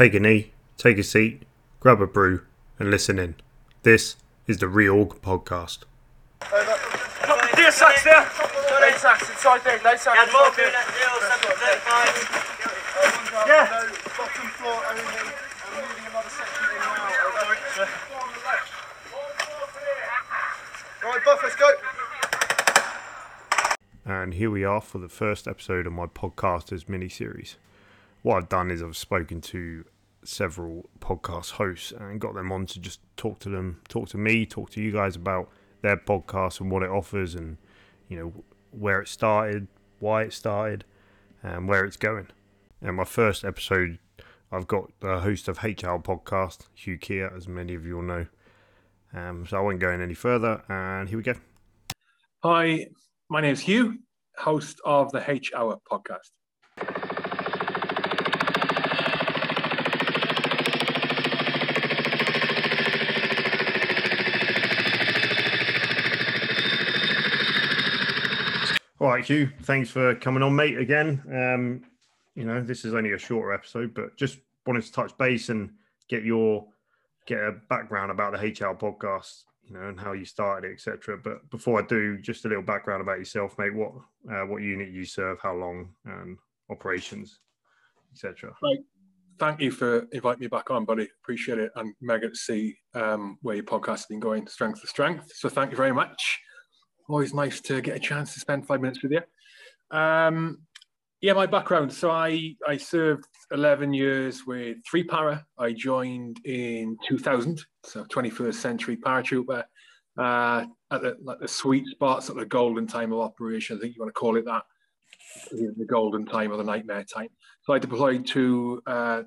Take a knee, take a seat, grab a brew, and listen in. This is the Reorg Podcast. Sacks inside there. Yeah. Buff, let's go. And here we are for the first episode of my podcasters mini series. What I've done is I've spoken to several podcast hosts and got them on to just talk to them, talk to me, talk to you guys about their podcast and what it offers and you know where it started, why it started, and where it's going. And my first episode, I've got the host of H Hour podcast, Hugh Keir, as many of you all know. Um, so I won't go in any further, and here we go. Hi, my name is Hugh, host of the H Hour podcast. All right, Hugh. Thanks for coming on, mate. Again, um, you know this is only a shorter episode, but just wanted to touch base and get your get a background about the H Hour podcast, you know, and how you started it, etc. But before I do, just a little background about yourself, mate. What uh, what unit you serve, how long, and operations, etc. Right. Thank you for inviting me back on, buddy. Appreciate it. And mega to see um, where your podcast has been going, strength to strength. So thank you very much. Always nice to get a chance to spend five minutes with you. Um, yeah, my background. So I, I served 11 years with Three Para. I joined in 2000, so 21st century paratrooper, uh, at the, like the sweet spot, sort of the golden time of operation. I think you want to call it that, the golden time or the nightmare time. So I deployed to, uh,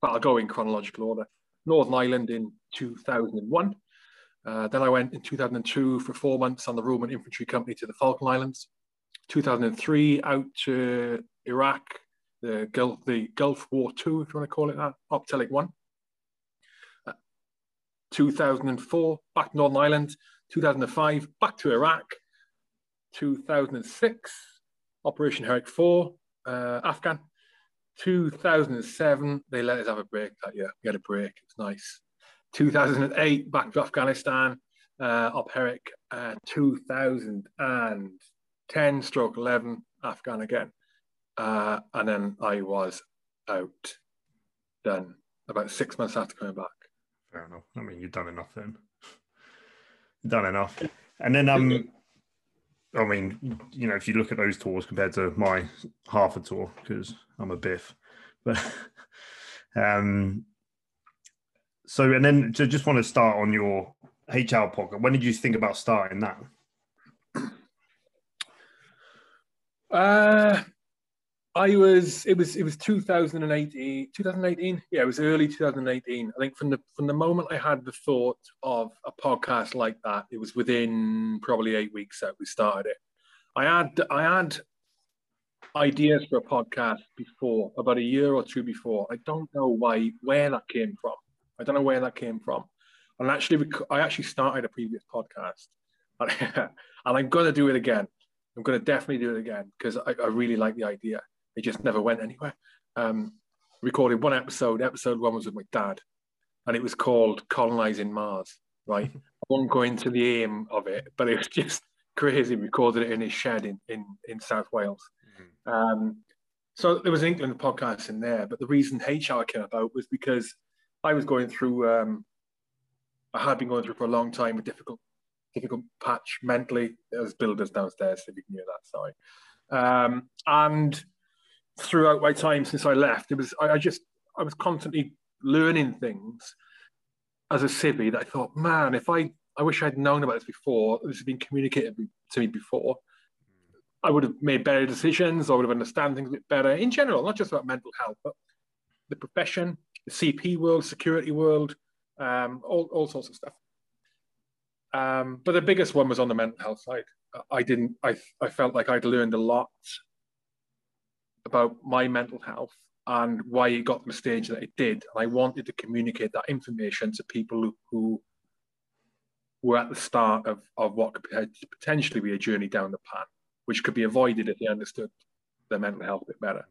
but I'll go in chronological order, Northern Ireland in 2001. Uh, then I went in 2002 for four months on the Roulement Infantry Company to the Falkland Islands. 2003 out to Iraq, the Gulf, the Gulf War II, if you want to call it that, Op Telic One. Uh, 2004 back to Northern Ireland. 2005 back to Iraq. 2006 Operation Herrick 4, uh, Afghan. 2007 they let us have a break that year. We had a break. It was nice. 2008 back to Afghanistan, uh, Op Herrick. Uh, 2010 stroke 11 Afghan again. Uh, and then I was out then about six months after coming back. Fair enough. I mean, you've done enough then. Done enough. And then, um, I mean, you know, if you look at those tours compared to my half a tour, because I'm a biff, but um, so and then just want to start on your H Hour pocket. When did you think about starting that? Uh, I was it was it was 2018 2018 yeah it was early 2018 I think from the from the moment I had the thought of a podcast like that it was within probably eight weeks that we started it. I had I had ideas for a podcast before about a year or two before. I don't know why where that came from I don't know where that came from and actually I actually started a previous podcast and I'm going to do it again I'm going to definitely do it again because I, I really like the idea it just never went anywhere. Um, recorded one episode. Episode one was with my dad, and it was called "Colonizing Mars." Right, I won't go into the aim of it, but it was just crazy. Recorded it in his shed in in, in South Wales. Mm-hmm. Um, so there was an England podcast in there, but the reason H Hour came about was because I was going through. Um, I had been going through for a long time a difficult, difficult patch mentally. There's builders downstairs, if you can hear that. Sorry, um, and throughout my time since I left, it was I, I just I was constantly learning things as a civvy that I thought, man, if I I wish I'd known about this before, this had been communicated to me before, I would have made better decisions, I would have understood things a bit better in general, not just about mental health, but the profession, CP world, security world, um, all, all sorts of stuff. Um, but the biggest one was on the mental health side. I didn't, I, I felt like I'd learned a lot about my mental health and why it got to the stage that it did. And I wanted to communicate that information to people who, who were at the start of, of what could potentially be a journey down the path, which could be avoided if they understood their mental health a bit better.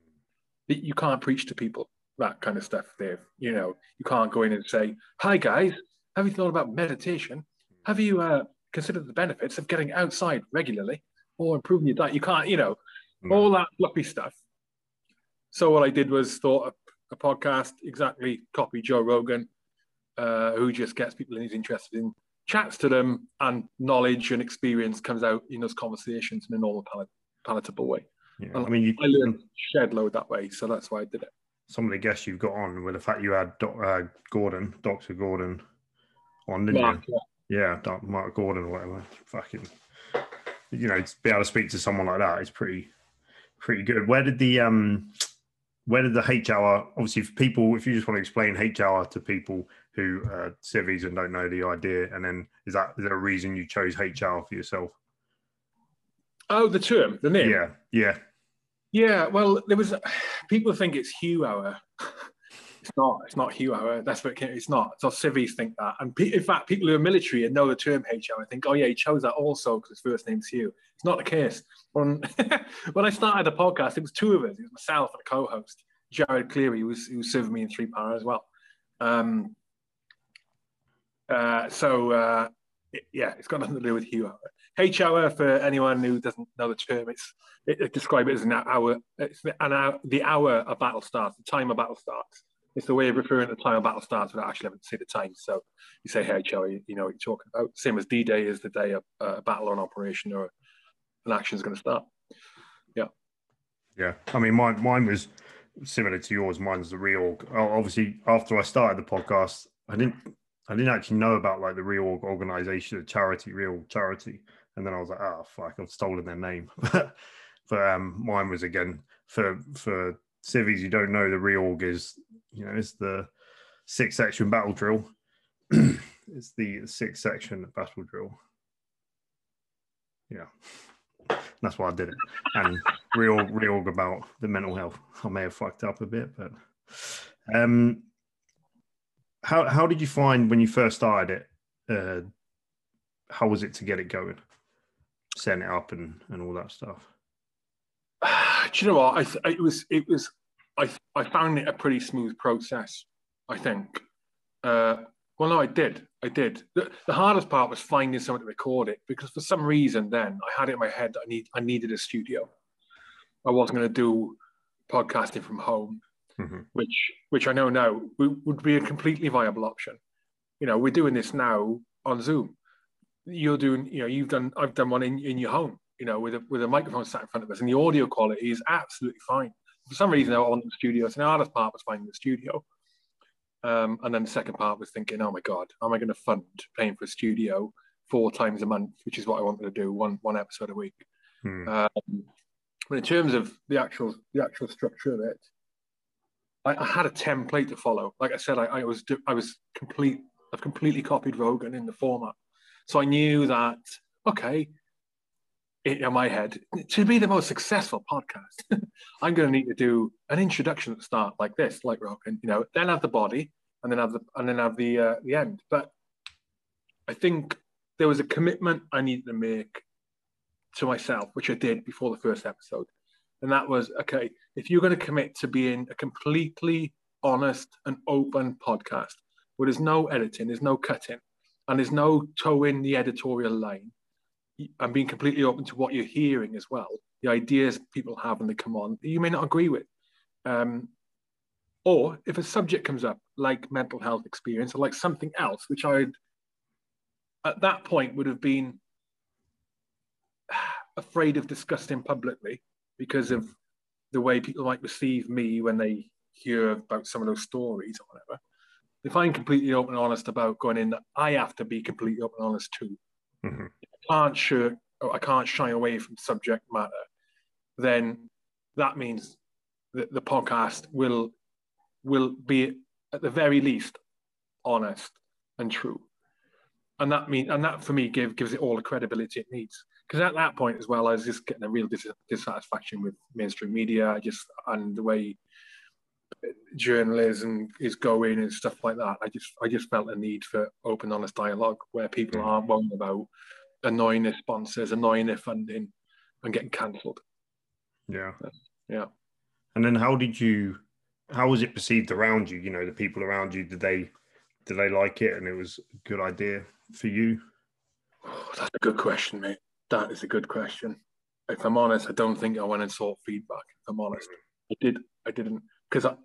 You can't preach to people. That kind of stuff, Dave. You know, you can't go in and say, "Hi guys, have you thought about meditation? Have you uh, considered the benefits of getting outside regularly or improving your diet?" You can't, you know, No. all that fluffy stuff. So what I did was thought a, a podcast exactly copy Joe Rogan, uh, who just gets people and he's interested in, chats to them, and knowledge and experience comes out in those conversations in a normal, palat- palatable way. Yeah. I mean, you, I learned shed load that way, so that's why I did it. Some of the guests you've got on with the fact you had Doc, uh, Gordon, Doctor Gordon, on, didn't Mark, you? Yeah, Doc, Mark Gordon or whatever. Fucking, you know, to be able to speak to someone like that is pretty, pretty good. Where did the um, where did the H hour? Obviously, for people, if you just want to explain H hour to people who uh, civvies and don't know the idea, and then is that is there a reason you chose H hour for yourself? Oh, the term, the name. Yeah, yeah, Yeah, well, there was people think it's Hugh hour. It's not. It's not Hugh hour. That's what it, it's not. So civvies think that, and pe- in fact, people who are military and know the term H hour think, oh yeah, he chose that also because his first name's Hugh. It's not the case. When when I started the podcast, it was two of us. It was myself and a co-host, Jared Cleary, who was who serving me in three Para as well. Um, uh, so uh, it- yeah, it's got nothing to do with Hugh hour. H hour for uh, anyone who doesn't know the term, it's it, it describe it as an hour. It's an hour, the hour a battle starts, the time a battle starts. It's the way of referring to the time a battle starts without actually having to say the time. So you say H hour, you, you know what you're talking about. Same as D Day is the day a, a battle or an operation or an action is going to start. Yeah, Yeah. I mean, mine mine was similar to yours. Mine's the reorg. Obviously, after I started the podcast, I didn't I didn't actually know about like the reorg organization, the charity, real charity, and then I was like, oh fuck, I've stolen their name. but um, mine was again for for civvies. You don't know the reorg is you know it's the six section battle drill. it's the six section battle drill. Yeah. That's why I did it. And real real about the mental health. I may have fucked up a bit, but um how how did you find when you first started it? Uh how was it to get it going? Setting it up and, and all that stuff. Do you know what? I th- it was it was I I found it a pretty smooth process. I think. Uh, well, no, I did. I did. The, the hardest part was finding someone to record it because for some reason then I had it in my head that I need I needed a studio. I wasn't going to do podcasting from home, Mhm. which which I know now would, would be a completely viable option. You know, we're doing this now on Zoom. You're doing, you know, you've done, I've done one in, in your home, you know, with a with a microphone sat in front of us, and the audio quality is absolutely fine. For some reason, I wanted the studio. So the hardest part was finding the studio. Um, and then the second part was thinking, oh my God, how am I going to fund paying for a studio four times a month, which is what I wanted to do, one one episode a week. Hmm. Um, but in terms of the actual the actual structure of it, I, I had a template to follow. Like I said, I, I was I was complete. I've completely copied Rogan in the format, so I knew that okay. In my head, to be the most successful podcast, I'm going to need to do an introduction at the start, like this, like rock, and You know, then have the body, and then have the and then have the uh, the end. But I think there was a commitment I needed to make to myself, which I did before the first episode. And that was okay, if you're going to commit to being a completely honest and open podcast where there's no editing, there's no cutting, and there's no toeing the editorial line, and being completely open to what you're hearing as well, the ideas people have when they come on, that you may not agree with. Um, or if a subject comes up like mental health experience or like something else, which I would at that point would have been afraid of discussing publicly because of the way people might receive me when they hear about some of those stories or whatever. If I'm completely open and honest about going in, I have to be completely open and honest too. Mhm. I can't shirk, or I can't shy away from subject matter. Then that means that the podcast will will be at the very least honest and true and that mean and that for me give, gives it all the credibility it needs because at that point as well i was just getting a real dis- dissatisfaction with mainstream media just and the way journalism is going and stuff like that i just i just felt a need for open honest dialogue where people Mm. aren't worrying about annoying their sponsors annoying their funding and getting cancelled Yeah. Yeah. And then how did you how was it perceived around you? You know, the people around you, did they did they like it and it was a good idea for you? Oh, that's a good question, mate. That is a good question. If I'm honest, I don't think I went and sought feedback. If I'm honest, I did. I didn't because I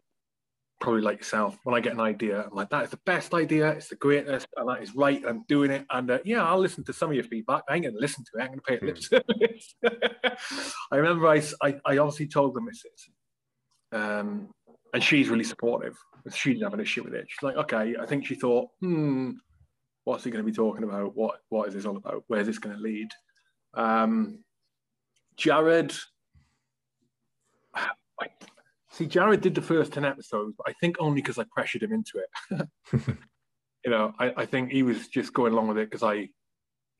probably like yourself. When I get an idea, I'm like, that is the best idea. It's the greatest, and that is right. I'm doing it, and uh, yeah, I'll listen to some of your feedback. I ain't gonna listen to it. I'm gonna pay it lip service. I remember I, I, I obviously told the missus, um, and she's really supportive. She didn't have an issue with it. She's like, okay. I think she thought, hmm, what's he going to be talking about? What what is this all about? Where's this going to lead? Um, Jared, I, see, Jared did the first ten episodes, but I think only because I pressured him into it. you know, I, I think he was just going along with it because I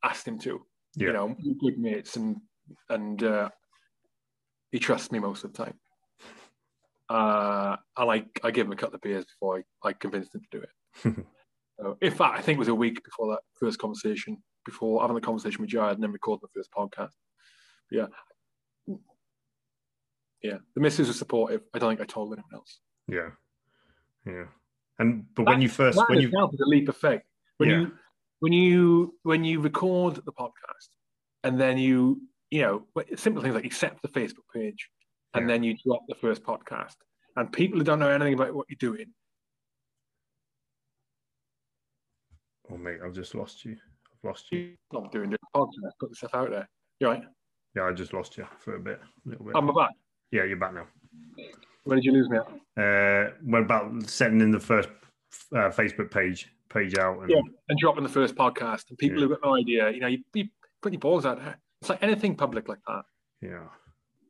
asked him to. Yeah. You know, we're good mates, and and uh, he trusts me most of the time. Uh, and I, I gave him a couple of beers before I, I convinced him to do it. so, in fact, I think it was a week before that first conversation, before having the conversation with Jared and then recording the first podcast. But yeah. Yeah. The missus was supportive. I don't think I told anyone else. Yeah, yeah. And but when you first that when you is a leap of faith. When Yeah. you when you when you record the podcast and then you you know simple things like you set up the Facebook page and Yeah. then you drop the first podcast and people who don't know anything about what you're doing oh mate, I've just lost you. I've lost you. not doing the podcast put the stuff out there you're right Yeah, I just lost you for a bit, a little bit. I'm back yeah, you're back now. where did you lose me at? Uh, what about setting in the first uh, Facebook page page out? And, Yeah. and dropping the first podcast and people Yeah. who've got no idea you know you be put your balls out there it's like anything public like that yeah,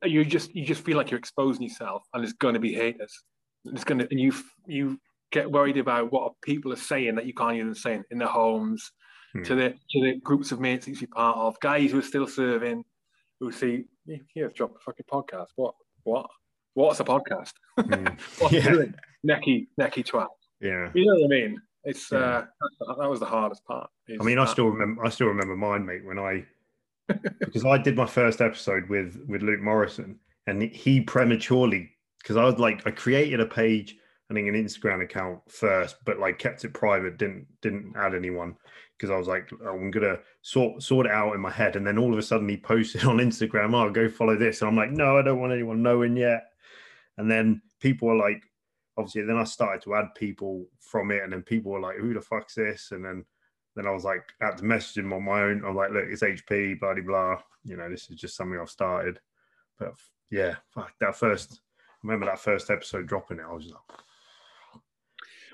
you just you just feel like you're exposing yourself and there's going to be haters it's going to and you you get worried about what people are saying that you can't even say in their homes Hmm. to the to the groups of mates that you're part of guys who are still serving who see yeah drop a fucking podcast what what what's a podcast Mm. what's yeah, doing necky necky twat yeah. you know what I mean it's Yeah. uh that, that was the hardest part I mean, I still remember. I still remember mine, mate. When I because I did my first episode with with Luke Morrison, and he prematurely because I was like, I created a page, I think an Instagram account first, but like kept it private. Didn't didn't add anyone because I was like, oh, I'm gonna sort sort it out in my head. And then all of a sudden, he posted on Instagram, "Oh, go follow this," and I'm like, no, I don't want anyone knowing yet. And then people were like, obviously, then I started to add people from it, and then people were like, who the fuck's this? And then then I was like, I had to message him on my own. I'm like, look, it's HP, blah, blah, blah. You know, this is just something I've started. But yeah, fuck, that first, remember that first episode dropping it, I was like,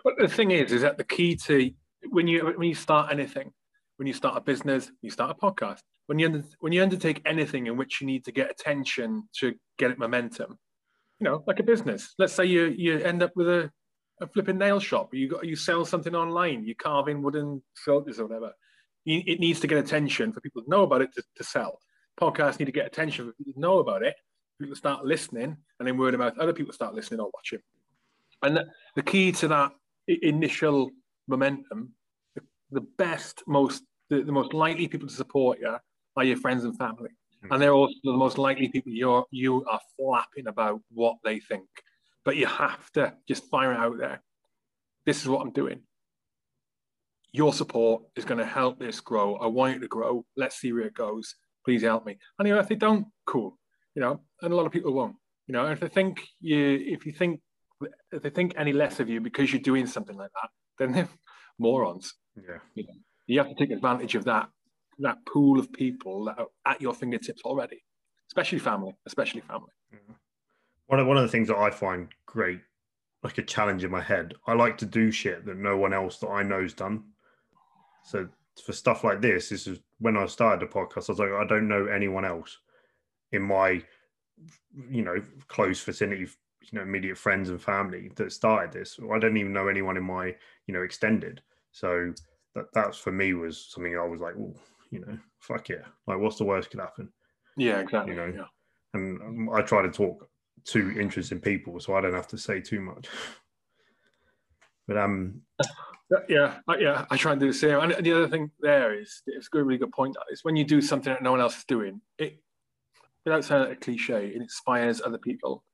But the thing is, is that the key to when you when you start anything, when you start a business, you start a podcast. When you when you undertake anything in which you need to get attention to get it momentum, you know, like a business. Let's say you you end up with a, a flipping nail shop. You got you sell something online. You carve in wooden sculptures or whatever. You, it needs to get attention for people to know about it to, to sell. Podcasts need to get attention for people to know about it. People start listening, and then word of mouth, other people start listening or watching. And the, the key to that initial momentum, the, the best, most the, the most likely people to support you are your friends and family, hmm. and they're also the most likely people you're you are flapping about what they think. But you have to just fire it out there. This is what I'm doing. Your support is going to help this grow. I want it to grow. Let's see where it goes. Please help me. And you know, if they don't, cool. You know, and a lot of people won't. You know, if they think you, if you think, if they think any less of you because you're doing something like that, then they're morons. yeah, You have to take advantage of that that pool of people that are at your fingertips already, especially family, especially family. one of, one of the things that I find great, like a challenge in my head, I like to do shit that no one else that I know's done. So for stuff like this, this is when I started the podcast. I was like, I don't know anyone else in my, you know, close vicinity, you know, immediate friends and family that started this. I don't even know anyone in my, you know, extended. So that that's for me was something I was like, oh, you know, fuck yeah. Like, what's the worst could happen? Yeah, exactly. You know, yeah. and I try to talk to interesting people, so I don't have to say too much. But um, Yeah, yeah, I try and do the same. And the other thing there is, it's a really good point. That is when you do something that no one else is doing, it without sounding like a cliche, it inspires other people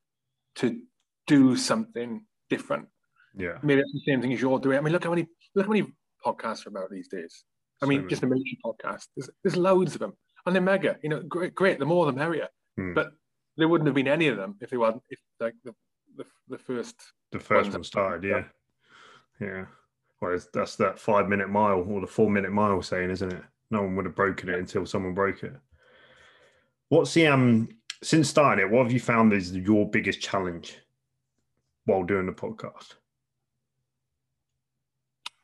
to do something different. Yeah. Maybe it's the same thing as you're doing. I mean, look how many look how many podcasts are about these days. I So mean, many. just a military podcast. There's, there's loads of them, and they're mega. You know, great, great. The more, the merrier. Hmm. But there wouldn't have been any of them if they weren't. If like the the, the first. The first one started, yeah. yeah. Well, that's that five minute mile or the four minute mile saying, isn't it? No one would have broken it until someone broke it. What's the um since starting it, what have you found is your biggest challenge while doing the podcast?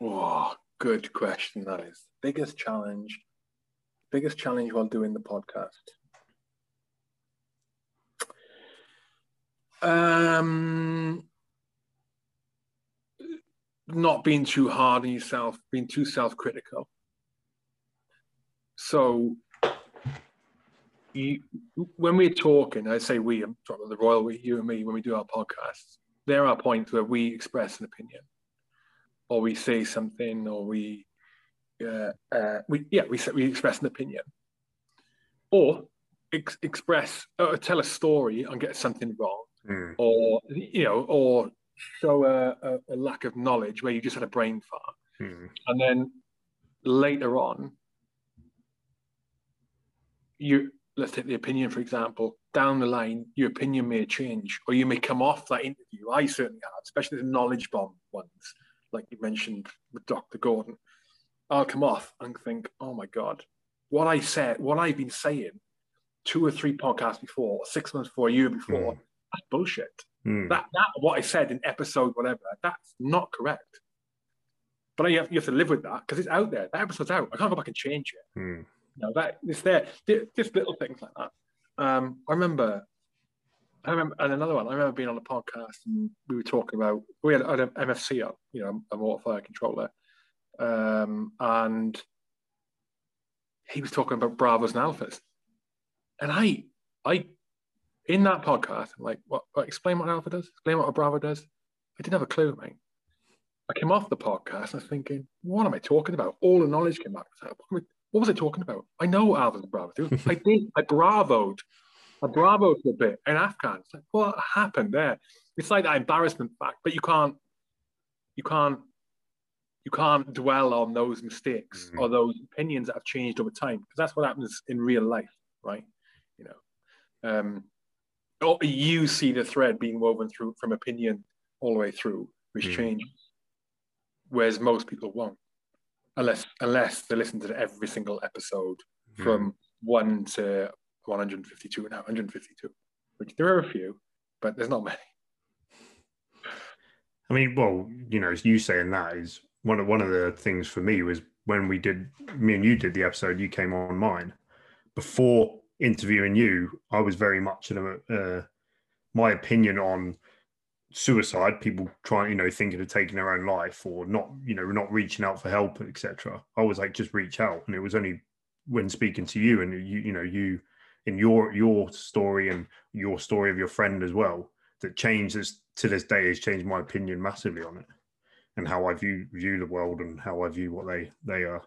Oh, good question. That is biggest challenge. Biggest challenge while doing the podcast. Um, not being too hard on yourself, being too self-critical. So, you, when we're talking, I say we, I'm talking about the royal we, you and me, when we do our podcasts, there are points where we express an opinion, or we say something, or we, uh, uh, we yeah, we we express an opinion, or ex- express, uh, tell a story and get something wrong Hmm. or you know, or show a, a, a lack of knowledge where you just had a brain fart, Hmm. and then later on, you let's take the opinion for example. Down the line, your opinion may change, or you may come off that interview. I certainly have, especially the knowledge bomb ones, like you mentioned with Dr. Gordon. I'll come off and think, oh my god, what I said, what I've been saying, two or three podcasts before, six months before, a year before, Hmm. that's bullshit Hmm. that that what I said in episode whatever that's not correct. But you have, you have to live with that because it's out there. That episode's out. I can't go back and change it. Hmm. Know that it's there. Just little things like that. Um, I remember. I remember, and another one. I remember being on a podcast and we were talking about we had, an MFC on, you know, a mortar fire controller, um, and he was talking about Bravos and Alphas, and I, I in that podcast, I'm like, what, explain what Alpha does, explain what a Bravo does. I didn't have a clue, mate. I came off the podcast and I was thinking, what am I talking about? All the knowledge came back. What, am what was I talking about? I know Alphas and I did. I bravoed. I bravoed for a bit in Afghan. It's like, what happened there? It's like that embarrassment fact, but you can't, you can't, you can't dwell on those mistakes Mhm. or those opinions that have changed over time because that's what happens in real life, right? You know, um, or you see the thread being woven through from opinion all the way through, which Mm. changes, whereas most people won't, unless unless they listen to every single episode Hmm. from one to 152 now 152, which there are a few, but there's not many. I mean, well, you know, as you saying that is one of one of the things for me was when we did me and you did the episode. You came on mine before interviewing you. I was very much in a uh, my opinion on suicide. People trying, you know, thinking of taking their own life or not, you know, not reaching out for help, etc. I was like, just reach out, and it was only when speaking to you and you, you know, you in your your story and your story of your friend as well that changed this to this day has changed my opinion massively on it and how I view view the world and how I view what they they are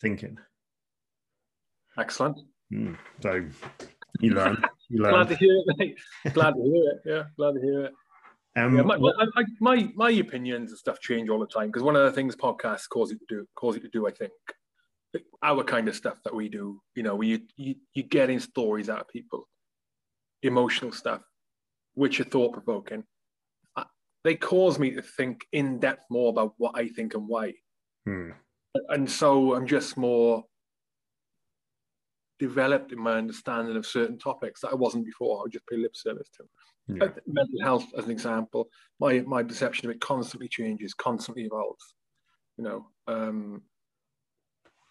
thinking. Excellent. Mm. So you learn, you Glad to hear it, mate. Glad to hear it. Yeah, glad to hear it. Um, Yeah, my, my, I- my my opinions and stuff change all the time because one of the things podcasts cause you to do cause you to do, I think, our kind of stuff that we do, you know, where you you you getting stories out of people, emotional stuff, which are thought provoking. They cause me to think in depth more about what I think and why, hmm, and so I'm just more developed in my understanding of certain topics that I wasn't before. I would just pay lip service to. yeah. Mental health as an example my my perception of it constantly changes constantly evolves you know um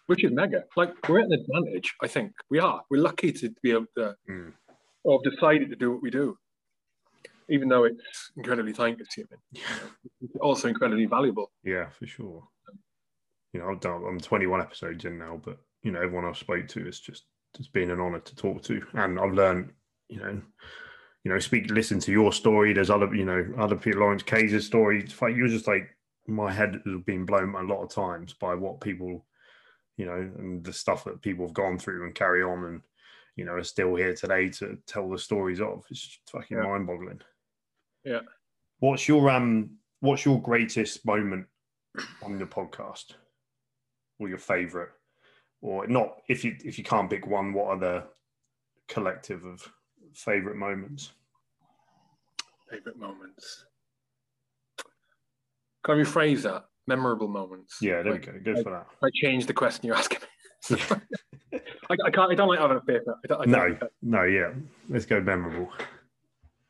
which is mega like we're at an advantage i think we are we're lucky to be able to Mm. or have decided to do what we do even though it's incredibly time consuming it's also incredibly valuable Yeah, for sure. You know, I've done, I'm 21 episodes in now, but you know, everyone I've spoke to is just it's been an honor to talk to, and I've learned, you know, you know, speak, listen to your story. There's other, you know, other people, Lawrence Kayser's story. It's like you're just like my head has been blown a lot of times by what people, you know, and the stuff that people have gone through and carry on, and you know, are still here today to tell the stories of. It's just fucking Yeah. mind-boggling. Yeah. What's your um what's your greatest moment on the podcast? Or your favorite? Or not if you if you can't pick one, what are the collective of favorite moments? Favorite moments. Can I rephrase that? Memorable moments. Yeah, there Like, we go. Go for that. I changed the question you're asking me. I, I can't. I don't like having a favorite. I don't, I No, don't, no, yeah. Let's go memorable.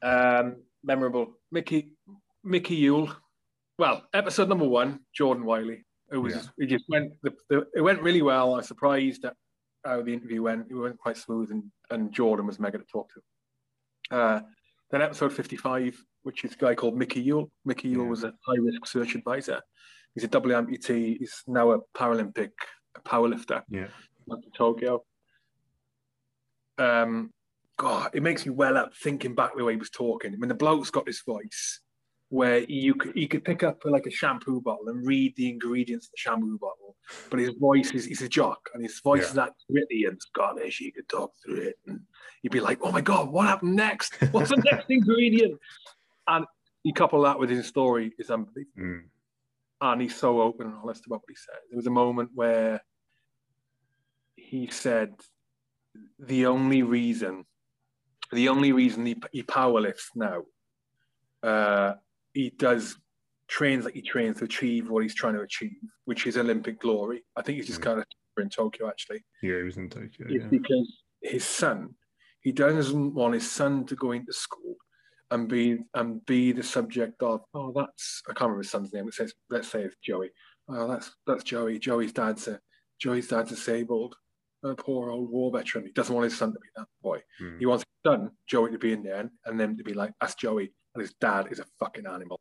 Um, memorable. Micky Micky Yule. Well, episode number one, Jordan Wylie. It was Yeah. it just went the, the, it went really well. I was surprised at how the interview went. It went quite smooth and, and Jordan was mega to talk to. Uh, then episode 55, which is a guy called Micky Yule. Micky Yule Yeah. was a high risk search advisor. He's a double amputee. He's now a Paralympic powerlifter Yeah. went to Tokyo. Um, God, it makes me well up thinking back the way he was talking. I mean, the bloke's got this voice where you could, he could pick up like a shampoo bottle and read the ingredients of the shampoo bottle, but his voice is he's a jock and his voice Yeah. is that gritty and Scottish. You could talk through it and you'd be like, "Oh my God, what happened next? What's the next ingredient?" And you couple that with his story, is unbelievable Mm. and he's so open and honest about what he said. There was a moment where he said the only reason, the only reason he, he powerlifts now, uh, he does trains like he trains to achieve what he's trying to achieve, which is Olympic glory. I think he's just Mm. kind of in Tokyo actually Yeah, he was in Tokyo. Yeah. because his son, he doesn't want his son to go into school and be and be the subject of oh that's I can't remember his son's name. It says let's say it's Joey. Oh that's that's Joey. Joey's dad's a Joey's dad's disabled. A poor old war veteran. He doesn't want his son to be that boy. Mm. He wants his son, Joey, to be in there and, and them to be like, that's Joey. And his dad is a fucking animal.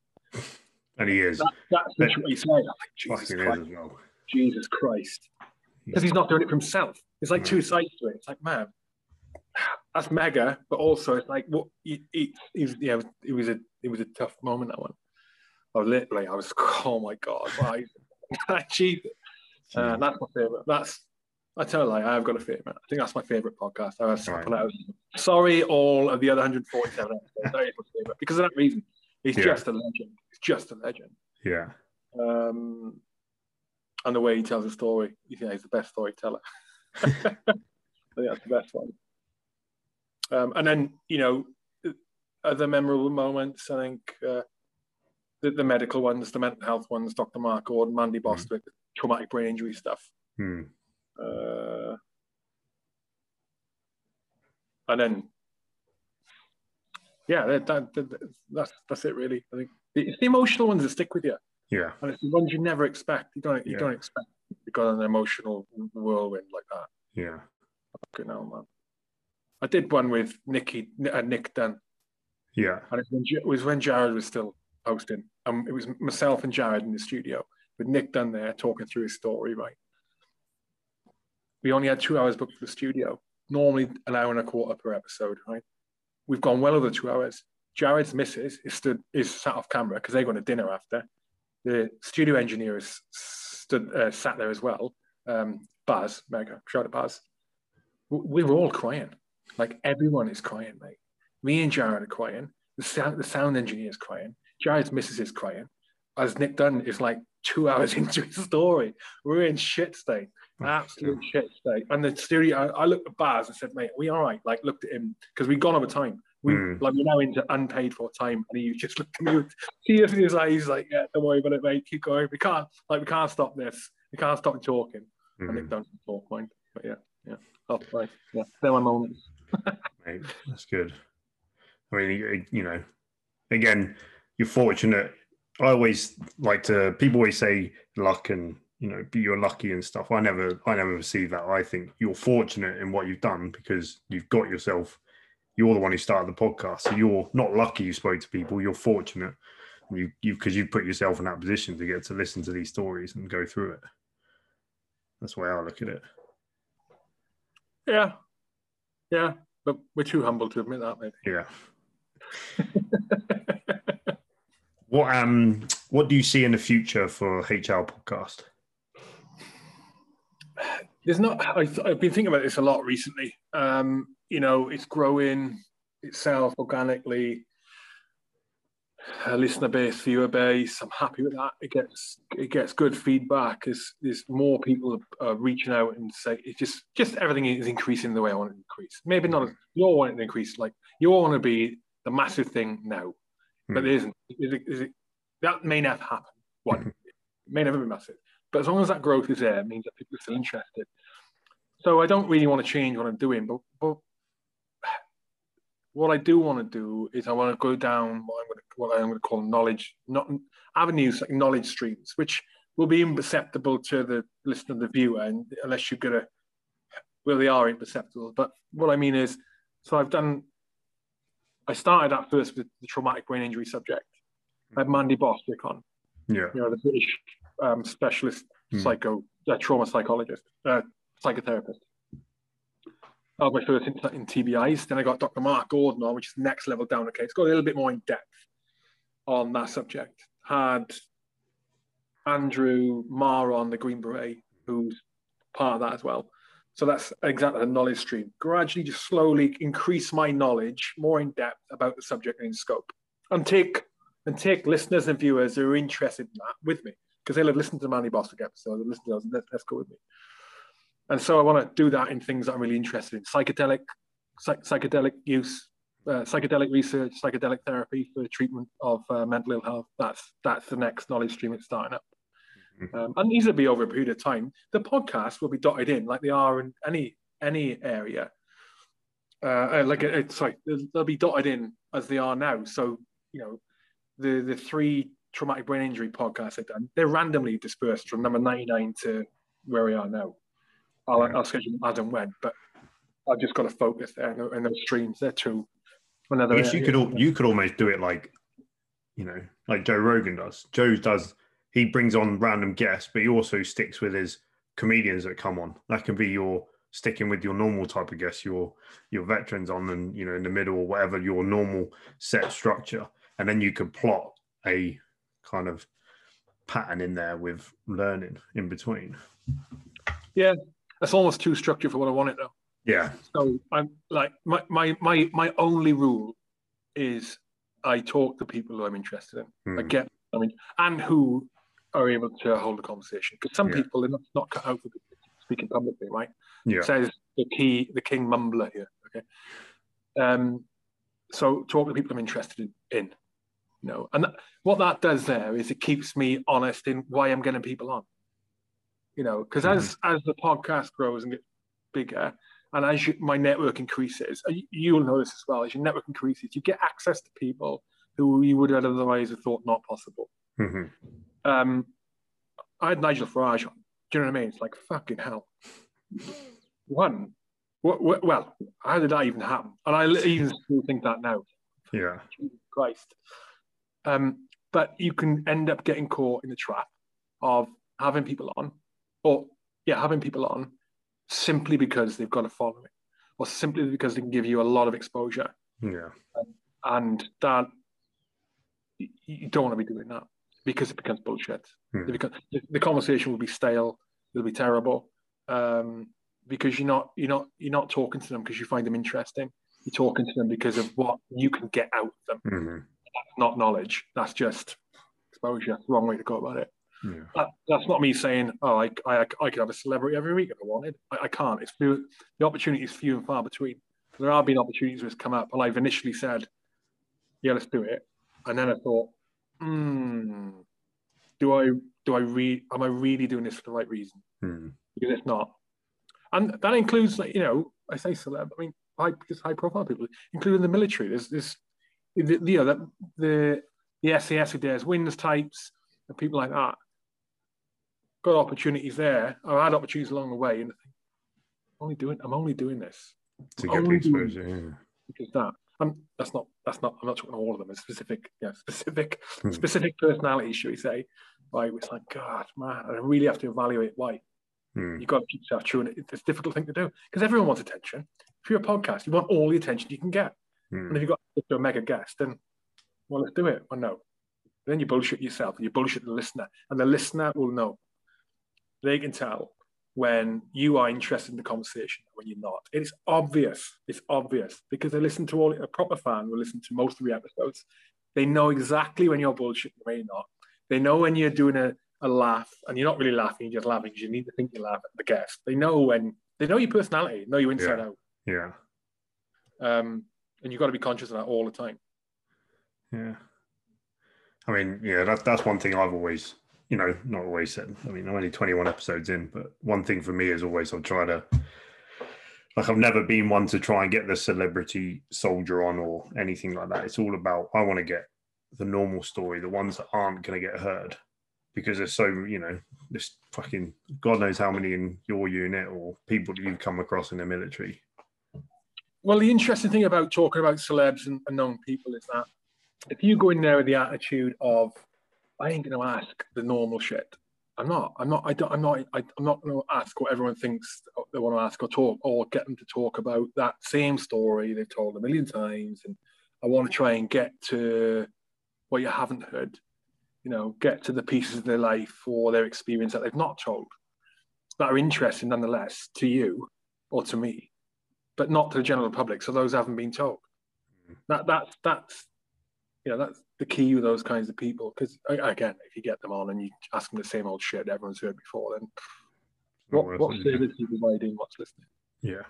And he is. That, that's literally what he said. I'm like, Jesus Christ. is as well. Jesus Christ. Because he's not doing it for himself. It's like No. two sides to it. It's like, man, that's mega, but also it's like what he, he, he was, yeah, it was a it was a tough moment that one. I was literally, I was, oh my god, why I achieved it. Uh, that's my favorite. That's I tell you, like, I've got a favorite. I think that's my favorite podcast. I Right. out. Sorry, all of the other 147 episodes. That is favorite because of that reason. He's Yeah. just a legend. He's just a legend. Yeah. Um, and the way he tells a story, yeah, he's the best storyteller. I think that's the best one. Um, and then, you know, other memorable moments, I think uh, the, the medical ones, the mental health ones, Dr. Mark Gordon, Mandy Bostwick, traumatic brain injury stuff. Hmm. Uh, and then, yeah, that, that, that, that's that's it really. I think it's the emotional ones that stick with you, Yeah. and it's the ones you never expect. You don't you Yeah. don't expect to go on an emotional whirlwind like that. Yeah. Fucking hell, man. I did one with Nicky uh, Nick Dunn, Yeah. and it was, when, it was when Jared was still hosting. Um, it was myself and Jared in the studio with Nick Dunn there talking through his story. Right. We only had two hours booked for the studio. Normally an hour and a quarter per episode. Right. We've gone well over two hours. Jared's missus is stood is sat off camera because they're going to dinner after. The studio engineer is stood uh, sat there as well. Um, Baz, mega shout out Baz. We were all crying. Like everyone is crying, mate. Me and Jared are crying. The sound, the sound engineer is crying. Jared's missus is crying. As Nick Dunn is like two hours into his story. We're in shit state. Absolute shit state. And the studio, I, I looked at Baz and said, mate, are we all right? Like looked at him because we'd gone over time. We Mm. like we're now into unpaid for time. And he just looked at me with tears in his eyes, he's like, Yeah, don't worry about it, mate. Keep going. We can't like we can't stop this. We can't stop talking. And Nick Hmm. Dunn talk mind. But yeah, yeah. Oh, right. Yeah. They're my moments. Mate, that's good. I mean, you know, again, you're fortunate. I always like to. People always say luck and you know you're lucky and stuff. I never, I never receive that. I think you're fortunate in what you've done because you've got yourself. You're the one who started the podcast, so you're not lucky. You spoke to people. You're fortunate. You, you, because you put yourself in that position to get to listen to these stories and go through it. That's the way I look at it. Yeah. Yeah. But we're too humble to admit that, maybe. Yeah. What um what do you see in the future for H Hour podcast? There's not, I, I've been thinking about this a lot recently. Um, you know, it's growing itself organically. a listener base, viewer base. I'm happy with that. It gets it gets good feedback. As there's more people are reaching out and say it just just everything is increasing the way I want it to increase. Maybe not. You all want it to increase. Like you all want to be the massive thing now, but Hmm. it isn't. Is it, is it, that may never happen. One, it may never be massive. But as long as that growth is there, it means that people are still interested. So I don't really want to change what I'm doing, but, but what I do want to do is I want to go down what I'm going to, what I'm going to call knowledge, not avenues like knowledge streams, which will be imperceptible to the listener, the viewer, and unless you're to, well, they are imperceptible. But what I mean is, so I've done, I started at first with the traumatic brain injury subject. I had Mandy Bostwick on, Yeah. you know, the British um, specialist Hmm. psycho, uh, trauma psychologist, uh, psychotherapist. That was my first in, in TBIs. Then I got Dr. Mark Gordon on, which is next level down. Okay, it's got a little bit more in depth on that subject. Had Andrew Marr on the Green Beret, who's part of that as well. So that's exactly the knowledge stream. Gradually, just slowly increase my knowledge more in depth about the subject and in scope, and take and take listeners and viewers who are interested in that with me because they'll have listened to the Mandy Bostwick episode, they'll listen to those, and let's, let's go with me. And so I want to do that in things that I'm really interested in: psychedelic, psych- psychedelic use, uh, psychedelic research, psychedelic therapy for the treatment of uh, mental ill health. That's that's the next knowledge stream it's starting up. Um, and these will be over a period of time. The podcast will be dotted in like they are in any any area. Uh, uh, like it, it's sorry, they'll, they'll be dotted in as they are now. So you know, the the three traumatic brain injury podcasts I've done, they're randomly dispersed from number ninety nine to where we are now. I'll, I'll schedule as and when, but I've just got to focus there and, and those streams. They're two. Another I guess you could al- you could almost do it like, you know, like Joe Rogan does. Joe does. He brings on random guests, but he also sticks with his comedians that come on. That can be your sticking with your normal type of guests, your your veterans on, and you know, in the middle or whatever your normal set structure, and then you could plot a kind of pattern in there with learning in between. Yeah, that's almost too structured for what I want it though. Yeah, So I'm like my my my my only rule is I talk to people who I'm interested in. I Hmm. get I mean and who are able to hold a conversation because some Yeah. people are not, not cut out for speaking publicly, right? yeah, Says the key the king mumbler here. Okay. Um so talk to people I'm interested in, you know, and that, what that does there is it keeps me honest in why I'm getting people on. You know, because as as the podcast grows and gets bigger, and as you, my network increases, you- you'll know this as well. As your network increases, you get access to people who you would otherwise have thought not possible. Mhm. Um, I had Nigel Farage on. Do you know what I mean? It's like fucking hell. One, well, how did that even happen? And I even still think that now. yeah, Jesus Christ. Um, but you can end up getting caught in the trap of having people on, or yeah, having people on simply because they've got a following, or simply because they can give you a lot of exposure, yeah, and that you- you don't want to be doing that because it becomes bullshit. Hmm. Becomes, the, conversation will be stale. It'll be terrible um, because you're not you're not you're not talking to them because you find them interesting. You're talking to them because of what you can get out of them Mhm. not knowledge. That's just exposure. Wrong way to go about it. yeah, That, that's not me saying, oh, I, I, I could have a celebrity every week if I wanted. I, I can't. It's few, the opportunity is few and far between. There have been opportunities that's come up, and I've initially said, yeah, let's do it. And then I thought, hmm, do I do I re am I really doing this for the right reason? Mhm. Because it's not. And that includes like, you know, I say celeb, I mean high just high profile people, including the military. There's this the, you know, the the the SAS who dares wins types and people like that. Got opportunities there. I've had opportunities along the way, and I think, I'm only doing I'm only doing this to get the exposure. Yeah. because that. I'm that's not that's not I'm not talking to all of them. It's specific, yeah, specific Hmm. specific personalities, should we say? Right, it's like God, man, I really have to evaluate why. Mm. You've got to keep yourself true, and it's a difficult thing to do because everyone wants attention. If you're a podcast, you want all the attention you can get, and Mm. if you've got a mega guest, then well, let's do it. or no, then you bullshit yourself, and you bullshit the listener, and the listener will know. They can tell when you are interested in the conversation when you're not. It's obvious. It's obvious because they listen to all a proper fan will listen to most of the episodes. They know exactly when you're bullshitting or you're not. They know when you're doing a, a laugh and you're not really laughing, you're just laughing because you need to think you laugh at the guest. They know when they know your personality, know you inside Yeah. out. Yeah. Um, and you've got to be conscious of that all the time. Yeah. I mean, yeah, that, that's one thing I've always, you know, not always said. I mean, I'm only 21 episodes in, but one thing for me is always I'll try to, like, I've never been one to try and get the celebrity soldier on or anything like that. It's all about, I want to get the normal story, the ones that aren't going to get heard because there's so, you know, this fucking, God knows how many in your unit or people that you've come across in the military. Well, the interesting thing about talking about celebs and, and known people is that if you go in there with the attitude of, I ain't going to ask the normal shit. I'm not. I'm not. I don't, I'm not. I, I'm not going to ask what everyone thinks they want to ask or talk, or get them to talk about that same story they've told a million times. And I want to try and get to what you haven't heard. You know, get to the pieces of their life or their experience that they've not told that are interesting nonetheless to you or to me but not to the general public. So those haven't been told. Mm. That that's that's you know that's the key with those kinds of people. Because again, if you get them on and you ask them the same old shit everyone's heard before, then what what it, service are you providing? What's listening? Yeah.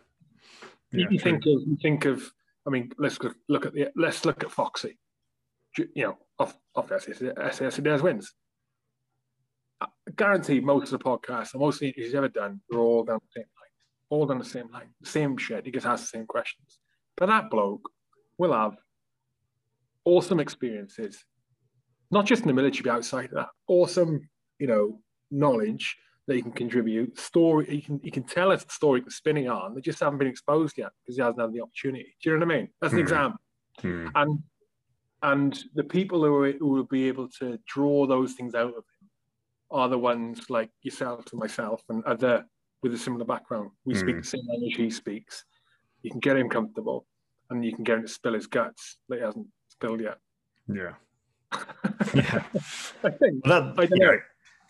You, Yeah, you think of you think of. I mean, let's look at the let's look at Foxy. You know, off off SAS, Dares wins. Uh, I guarantee most of the podcasts and most of the interviews he's ever done, they're all down the same line. All down the same line. Same shit. He just asks the same questions. But that bloke will have awesome experiences, not just in the military, but outside of that. Awesome, you know, knowledge that he can contribute. Story he can he can tell us the story that's spinning on. They just haven't been exposed yet because he hasn't had the opportunity. Do you know what I mean? That's an Mhm. example. Hmm. And and the people who, are, who will be able to draw those things out of him are the ones like yourself and myself and other with a similar background. We speak Mm. the same language he speaks. You can get him comfortable and you can get him to spill his guts that he hasn't spilled yet. Yeah. Yeah. I think. Well, that, I know.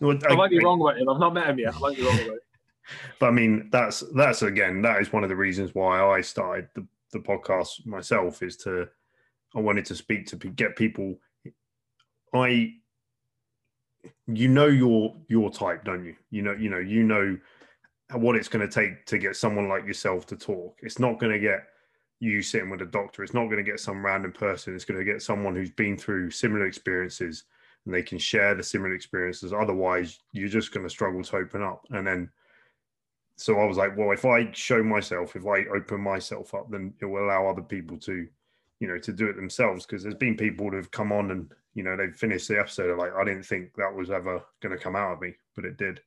well, I might be I- wrong about him. I've not met him yet. I might be wrong about it. But I mean, that's that's again, that is one of the reasons why I started the, the podcast myself is to I wanted to speak to get people. I, you know your your type, don't you? You know, you know, you know what it's going to take to get someone like yourself to talk. It's not going to get you sitting with a doctor. It's not going to get some random person. It's going to get someone who's been through similar experiences and they can share the similar experiences. Otherwise, you're just going to struggle to open up. And then, so I was like, well, if I show myself, if I open myself up, then it will allow other people to, you know, to do it themselves. Because there's been people that have come on and, you know, they've finished the episode. Like, I didn't think that was ever going to come out of me, but it did.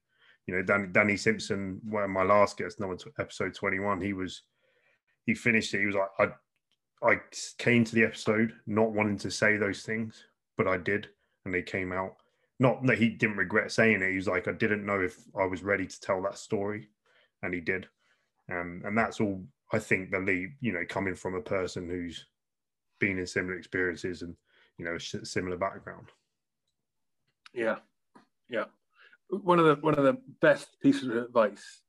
You know, Danny, Simpson, one of my last guest, number episode 21, he was, he finished it. He was like, I, I came to the episode not wanting to say those things, but I did, and they came out. Not that he didn't regret saying it. He was like, I didn't know if I was ready to tell that story, and he did. Um, and that's all I think the lead, you know, coming from a person who's been in similar experiences and you know, similar background. Yeah, yeah. One of the one of the best pieces of advice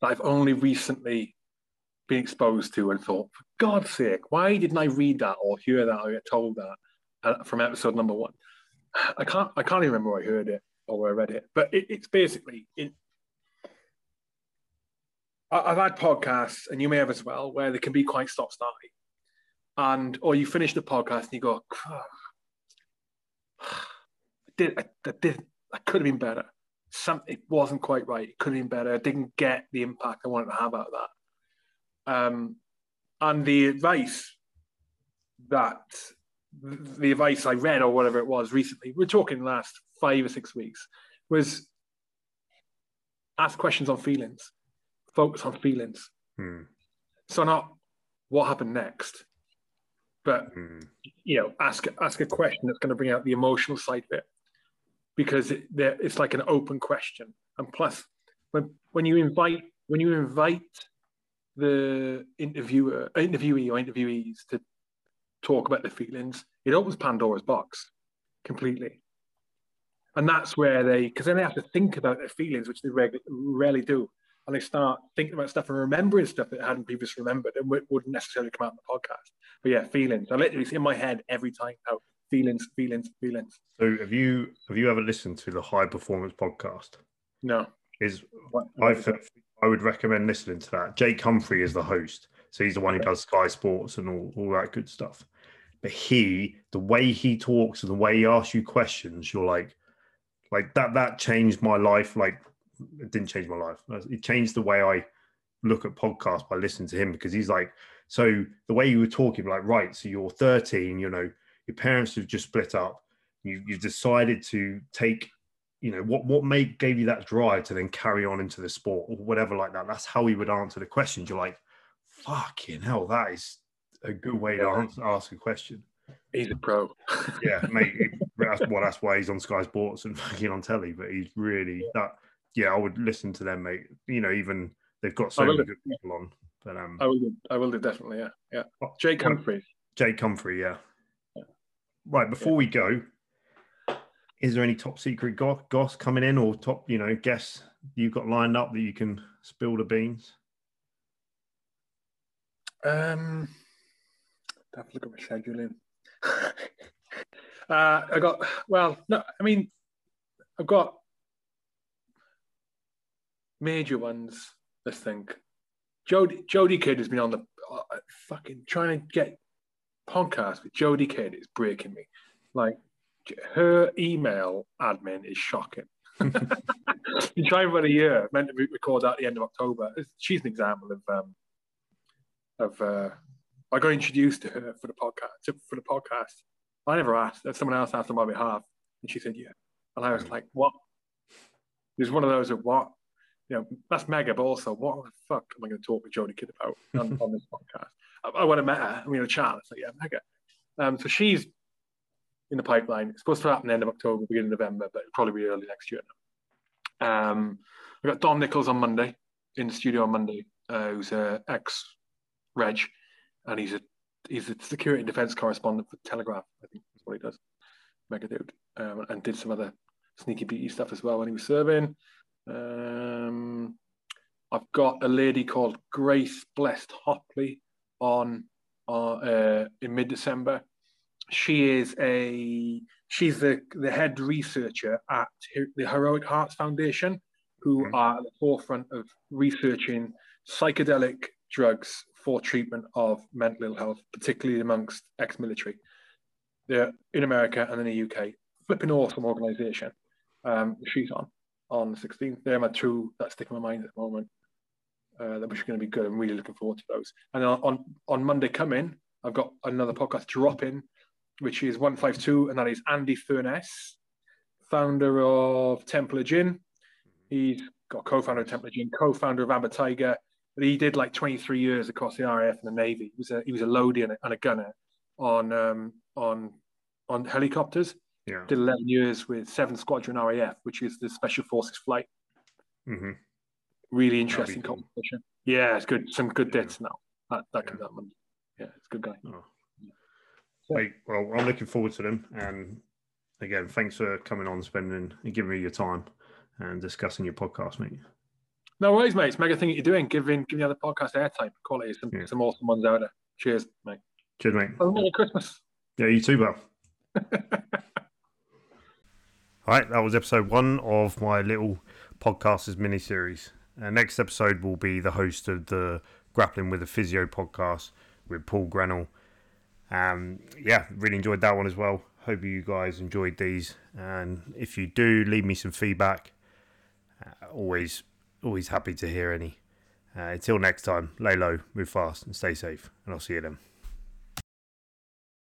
that I've only recently been exposed to and thought, for God's sake, why didn't I read that or hear that or get told that uh, from episode number one? I can't I can't even remember where I heard it or where I read it, but it, it's basically I've had podcasts, and you may have as well, where they can be quite stop starty, and or you finish the podcast and you go, "Ah, I did I, I did I could have been better. Some it wasn't quite right. It could have been better. I didn't get the impact I wanted to have out of that. Um, and the advice that the advice I read or whatever it was recently, we're talking last five or six weeks, was ask questions on feelings, focus on feelings. Hmm. So not what happened next, but Hmm. you know, ask ask a question that's going to bring out the emotional side of it, because it, it's like an open question. And plus, when when you invite when you invite the interviewer, interviewee or interviewees to talk about their feelings, it opens Pandora's box completely. And that's where they, because then they have to think about their feelings, which they reg- rarely do. And they start thinking about stuff and remembering stuff that hadn't previously remembered and wouldn't necessarily come out in the podcast. But yeah, feelings. I literally, it's in my head every time now. feelings, feelings, feelings. So have you have you ever listened to the High Performance podcast? No. Is What- I I would recommend listening to that. Jake Humphrey is the host, so he's the one who does Sky Sports and all, all that good stuff. But he, the way he talks and the way he asks you questions, you're like, like that. That changed my life. Like it didn't change my life. It changed the way I look at podcasts by listening to him because he's like, so the way you were talking, like, right, so you're 13, you know, your parents have just split up. You, you've decided to take you know what what made gave you that drive to then carry on into the sport or whatever like that that's how he would answer the questions you're like fucking hell that is a good way to answer, ask a question He's a pro. yeah mate that's well that's why he's on sky sports and fucking on telly but he's really that yeah i would listen to them mate you know even they've got so many good people on but um I will. Do, I will do definitely. Yeah. Yeah. Jake Humphrey. jake humphrey yeah right before we go is there any top secret go- goss coming in or top you know guests you've got lined up that you can spill the beans Um, have to look at my scheduling. uh, I got well. No, I mean, I've got major ones. Let's think. Jodie Jodie Kidd has been on the uh, fucking trying to get podcast with Jodie Kidd is breaking me. Like her email admin is shocking. Been trying for a year. Meant to re- record that at the end of October. She's an example of um, of uh, I got introduced to her for the podcast. For the podcast, I never asked. Someone else asked on my behalf, and she said, "Yeah." And I was like, "What?" It was one of those of what, you know, that's mega, but also what the fuck am I going to talk with Jodie Kidd about on, on this podcast? I, I want to met her. I mean, a chat. It's like, yeah, mega. Um, so she's in the pipeline. It's supposed to happen end of October, beginning of November, but it'll probably be early next year. Um, I got Don Nichols on Monday in the studio on Monday, uh, who's a ex Reg, and he's a he's a security and defense correspondent for Telegraph. I think that's what he does. Mega dude, um, and did some other sneaky beaty stuff as well when he was serving. Um, I've got a lady called Grace Blessed Hopley on uh, uh, in mid December. She is a she's the the head researcher at the Heroic Hearts Foundation, who Mhm. are at the forefront of researching psychedelic drugs for treatment of mental ill health, particularly amongst ex-military. They're in America and in the UK. Flipping awesome organisation. Um, she's on on the 16th. They're my two that stick in my mind at the moment. Uh, that was going to be good. I'm really looking forward to those. And on, on Monday coming, I've got another podcast dropping, which is 152, and that is Andy Furness, founder of Templar Gin. He's got co-founder of Templar Gin, co-founder of Amber Tiger. But he did like 23 years across the RAF and the Navy. He was a he was a loadie and a, and a gunner on um, on on helicopters. yeah Did 11 years with 7th Squadron RAF, which is the Special Forces flight. hmm Really interesting cool. competition. Yeah, it's good. Some good Yeah. now. That that comes out Monday. Yeah, it's a good guy. Oh. Mate, well, I'm looking forward to them. And again, thanks for coming on, spending and giving me your time and discussing your podcast, mate. No worries, mate. It's a mega thing that you're doing. Giving giving the other podcast airtime. Quality. Some Yeah. some awesome ones out there. Cheers, mate. Cheers, mate. Oh, Merry Christmas. Yeah, you too, Bell. All right, that was episode one of my little podcasters mini series. Uh, next episode will be the host of the Grappling with a Physio podcast with Paul Grenell. Um, yeah, really enjoyed that one as well. Hope you guys enjoyed these, and if you do, leave me some feedback. Uh, always, always happy to hear any. Uh, until next time, lay low, move fast, and stay safe. And I'll see you then.